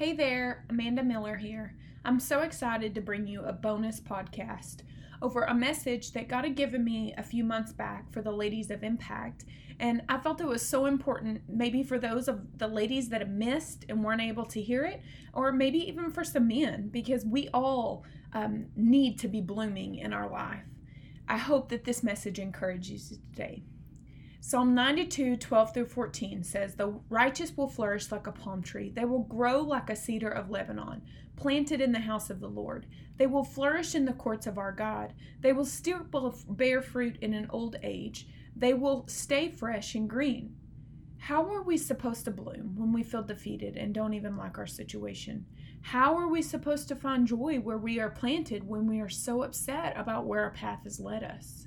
Hey there, Amanda Miller here. I'm so excited to bring you a bonus podcast over a message that God had given me a few months back for the ladies of Impact. And I felt it was so important, maybe for those of the ladies that have missed and weren't able to hear it, or maybe even for some men, because we all um, need to be blooming in our life. I hope that this message encourages you today. Psalm 92, 12 through 14 says, The righteous will flourish like a palm tree. They will grow like a cedar of Lebanon, planted in the house of the Lord. They will flourish in the courts of our God. They will still bear fruit in an old age. They will stay fresh and green. How are we supposed to bloom when we feel defeated and don't even like our situation? How are we supposed to find joy where we are planted when we are so upset about where our path has led us?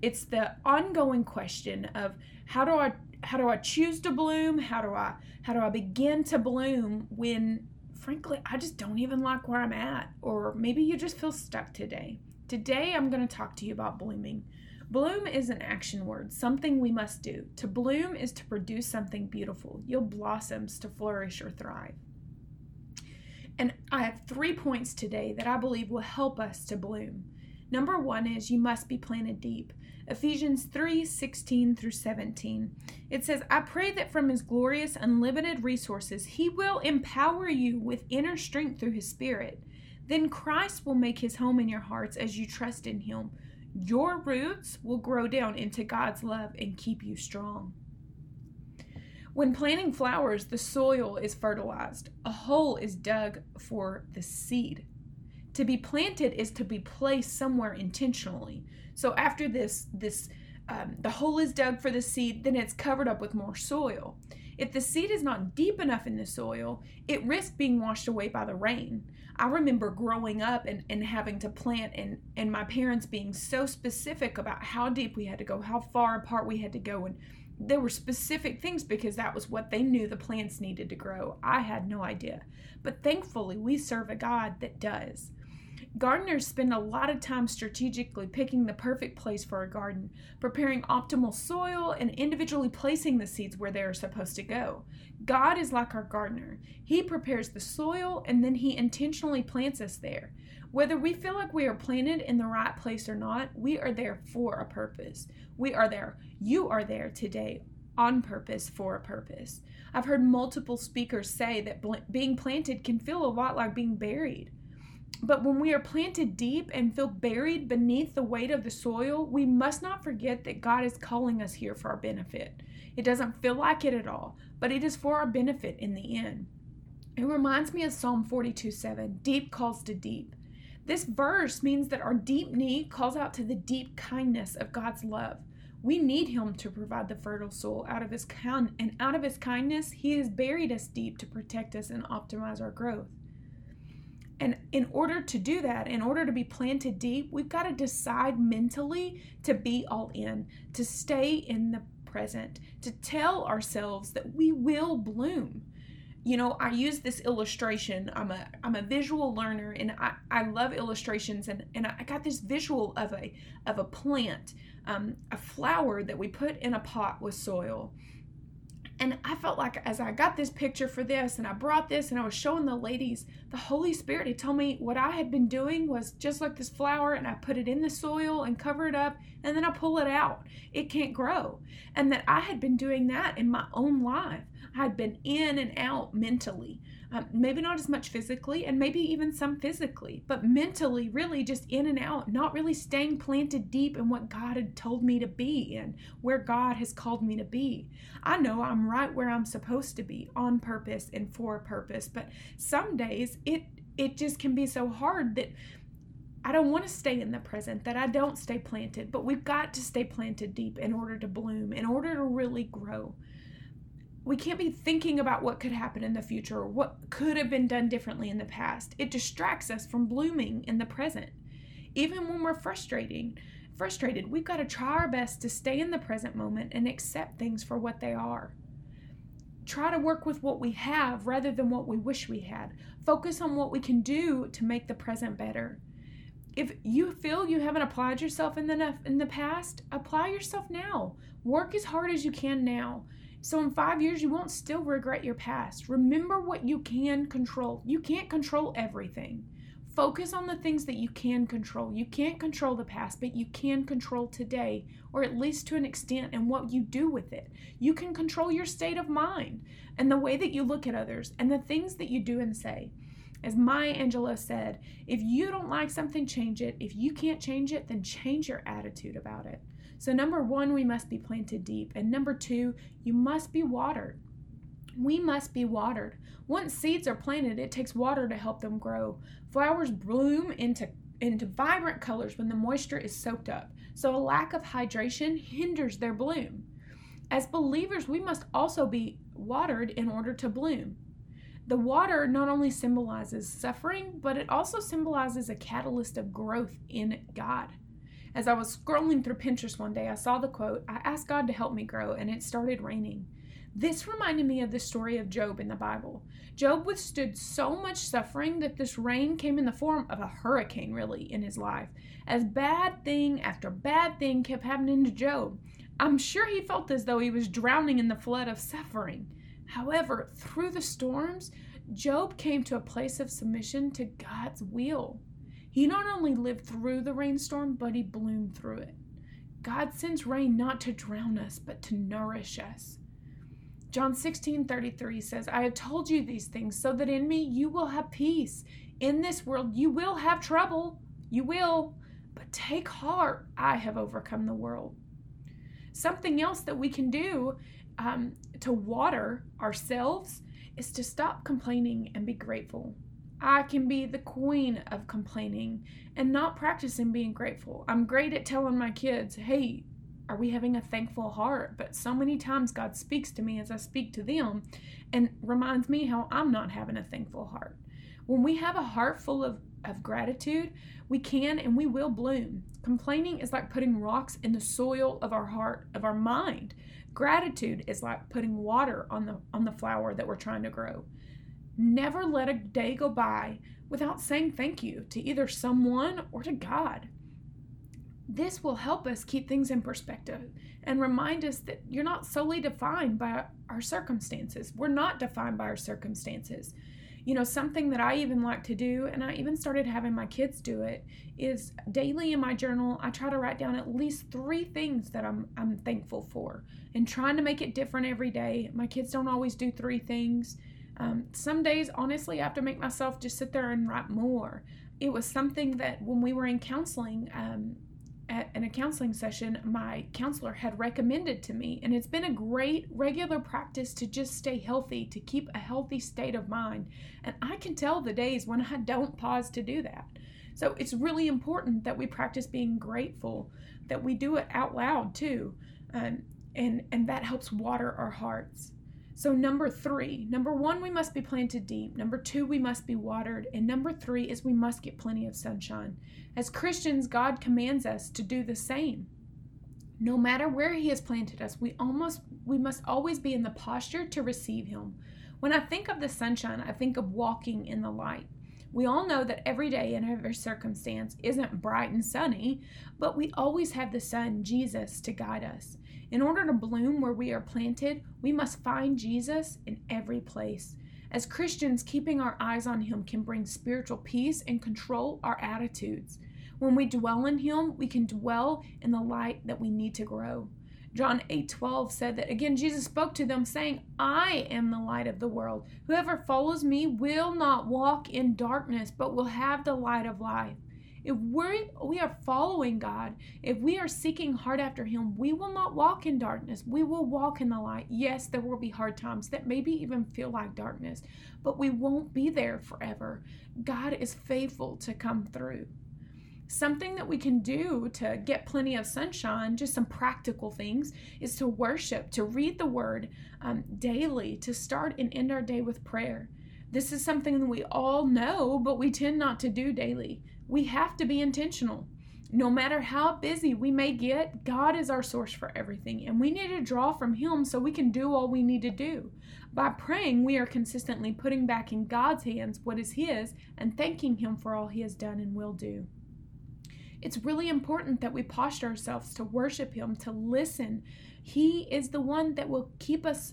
It's the ongoing question of how do I how do I choose to bloom? How do I how do I begin to bloom when frankly I just don't even like where I'm at or maybe you just feel stuck today. Today I'm going to talk to you about blooming. Bloom is an action word, something we must do. To bloom is to produce something beautiful. You'll blossoms to flourish or thrive. And I have three points today that I believe will help us to bloom. Number one is you must be planted deep. Ephesians 3 16 through 17. It says, I pray that from his glorious, unlimited resources, he will empower you with inner strength through his Spirit. Then Christ will make his home in your hearts as you trust in him. Your roots will grow down into God's love and keep you strong. When planting flowers, the soil is fertilized. A hole is dug for the seed. To be planted is to be placed somewhere intentionally. So after this, this um, the hole is dug for the seed, then it's covered up with more soil. If the seed is not deep enough in the soil, it risks being washed away by the rain. I remember growing up and, and having to plant and, and my parents being so specific about how deep we had to go, how far apart we had to go. And there were specific things because that was what they knew the plants needed to grow. I had no idea. But thankfully, we serve a God that does. Gardeners spend a lot of time strategically picking the perfect place for a garden, preparing optimal soil, and individually placing the seeds where they are supposed to go. God is like our gardener. He prepares the soil and then He intentionally plants us there. Whether we feel like we are planted in the right place or not, we are there for a purpose. We are there. You are there today on purpose for a purpose. I've heard multiple speakers say that bl- being planted can feel a lot like being buried. But when we are planted deep and feel buried beneath the weight of the soil, we must not forget that God is calling us here for our benefit. It doesn't feel like it at all, but it is for our benefit in the end. It reminds me of Psalm 42 7 Deep calls to deep. This verse means that our deep need calls out to the deep kindness of God's love. We need him to provide the fertile soil out of his kind and out of his kindness, he has buried us deep to protect us and optimize our growth. And in order to do that, in order to be planted deep, we've got to decide mentally to be all in, to stay in the present, to tell ourselves that we will bloom. You know, I use this illustration. I'm a I'm a visual learner and I, I love illustrations and, and I got this visual of a of a plant, um, a flower that we put in a pot with soil and I felt like as I got this picture for this and I brought this and I was showing the ladies, the Holy Spirit had told me what I had been doing was just like this flower and I put it in the soil and cover it up and then I pull it out. It can't grow. And that I had been doing that in my own life. I had been in and out mentally. Um, maybe not as much physically, and maybe even some physically, but mentally, really just in and out, not really staying planted deep in what God had told me to be and where God has called me to be. I know I'm right where I'm supposed to be on purpose and for a purpose, but some days it it just can be so hard that I don't want to stay in the present, that I don't stay planted, but we've got to stay planted deep in order to bloom, in order to really grow we can't be thinking about what could happen in the future or what could have been done differently in the past. It distracts us from blooming in the present. Even when we're frustrating, frustrated, we've got to try our best to stay in the present moment and accept things for what they are. Try to work with what we have rather than what we wish we had. Focus on what we can do to make the present better. If you feel you haven't applied yourself in the in the past, apply yourself now. Work as hard as you can now So in five years, you won't still regret your past. Remember what you can control. You can't control everything. Focus on the things that you can control. You can't control the past, but you can control today, or at least to an extent, and what you do with it. You can control your state of mind and the way that you look at others and the things that you do and say. As Maya Angelou said, if you don't like something, change it. If you can't change it, then change your attitude about it. So, number one, we must be planted deep. And number two, you must be watered. We must be watered. Once seeds are planted, it takes water to help them grow. Flowers bloom into, into vibrant colors when the moisture is soaked up. So, a lack of hydration hinders their bloom. As believers, we must also be watered in order to bloom. The water not only symbolizes suffering, but it also symbolizes a catalyst of growth in God. As I was scrolling through Pinterest one day, I saw the quote, I asked God to help me grow, and it started raining. This reminded me of the story of Job in the Bible. Job withstood so much suffering that this rain came in the form of a hurricane, really, in his life. As bad thing after bad thing kept happening to Job, I'm sure he felt as though he was drowning in the flood of suffering. However, through the storms, Job came to a place of submission to God's will. He not only lived through the rainstorm, but he bloomed through it. God sends rain not to drown us, but to nourish us. John 16 33 says, I have told you these things so that in me you will have peace. In this world you will have trouble. You will. But take heart, I have overcome the world. Something else that we can do um, to water ourselves is to stop complaining and be grateful. I can be the queen of complaining and not practicing being grateful. I'm great at telling my kids, hey, are we having a thankful heart? But so many times God speaks to me as I speak to them and reminds me how I'm not having a thankful heart. When we have a heart full of, of gratitude, we can and we will bloom. Complaining is like putting rocks in the soil of our heart, of our mind. Gratitude is like putting water on the on the flower that we're trying to grow. Never let a day go by without saying thank you to either someone or to God. This will help us keep things in perspective and remind us that you're not solely defined by our circumstances. We're not defined by our circumstances. You know, something that I even like to do, and I even started having my kids do it, is daily in my journal, I try to write down at least three things that I'm, I'm thankful for and trying to make it different every day. My kids don't always do three things. Um, some days, honestly, I have to make myself just sit there and write more. It was something that when we were in counseling, um, at, in a counseling session, my counselor had recommended to me, and it's been a great regular practice to just stay healthy, to keep a healthy state of mind. And I can tell the days when I don't pause to do that. So it's really important that we practice being grateful, that we do it out loud too, um, and and that helps water our hearts. So, number three, number one, we must be planted deep. Number two, we must be watered. And number three is we must get plenty of sunshine. As Christians, God commands us to do the same. No matter where He has planted us, we almost we must always be in the posture to receive Him. When I think of the sunshine, I think of walking in the light. We all know that every day and every circumstance isn't bright and sunny, but we always have the sun, Jesus, to guide us. In order to bloom where we are planted, we must find Jesus in every place. As Christians, keeping our eyes on Him can bring spiritual peace and control our attitudes. When we dwell in Him, we can dwell in the light that we need to grow. John 8:12 said that again Jesus spoke to them saying, "I am the light of the world. Whoever follows me will not walk in darkness, but will have the light of life." If we we are following God, if we are seeking hard after Him, we will not walk in darkness. We will walk in the light. Yes, there will be hard times that maybe even feel like darkness, but we won't be there forever. God is faithful to come through. Something that we can do to get plenty of sunshine, just some practical things, is to worship, to read the Word um, daily, to start and end our day with prayer. This is something that we all know, but we tend not to do daily. We have to be intentional. No matter how busy we may get, God is our source for everything, and we need to draw from Him so we can do all we need to do. By praying, we are consistently putting back in God's hands what is His and thanking Him for all He has done and will do. It's really important that we posture ourselves to worship Him, to listen. He is the one that will keep us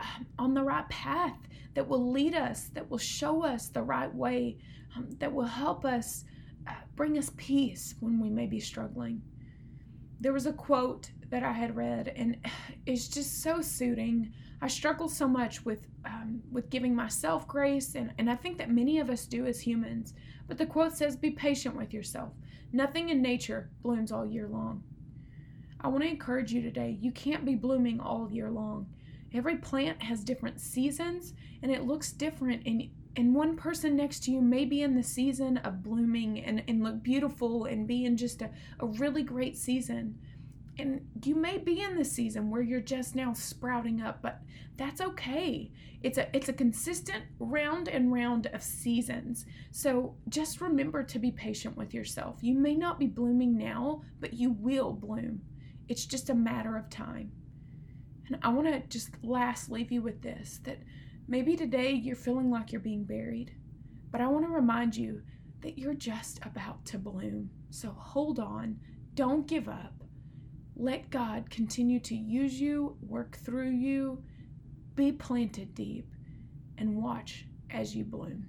um, on the right path, that will lead us, that will show us the right way, um, that will help us uh, bring us peace when we may be struggling. There was a quote that I had read, and it's just so suiting. I struggle so much with um, with giving myself grace, and, and I think that many of us do as humans. But the quote says, "Be patient with yourself. Nothing in nature blooms all year long." I want to encourage you today. You can't be blooming all year long. Every plant has different seasons, and it looks different. And and one person next to you may be in the season of blooming and, and look beautiful and be in just a, a really great season. And you may be in the season where you're just now sprouting up but that's okay. It's a it's a consistent round and round of seasons. So just remember to be patient with yourself. You may not be blooming now but you will bloom. It's just a matter of time and i want to just last leave you with this that maybe today you're feeling like you're being buried but i want to remind you that you're just about to bloom so hold on don't give up let God continue to use you, work through you, be planted deep, and watch as you bloom.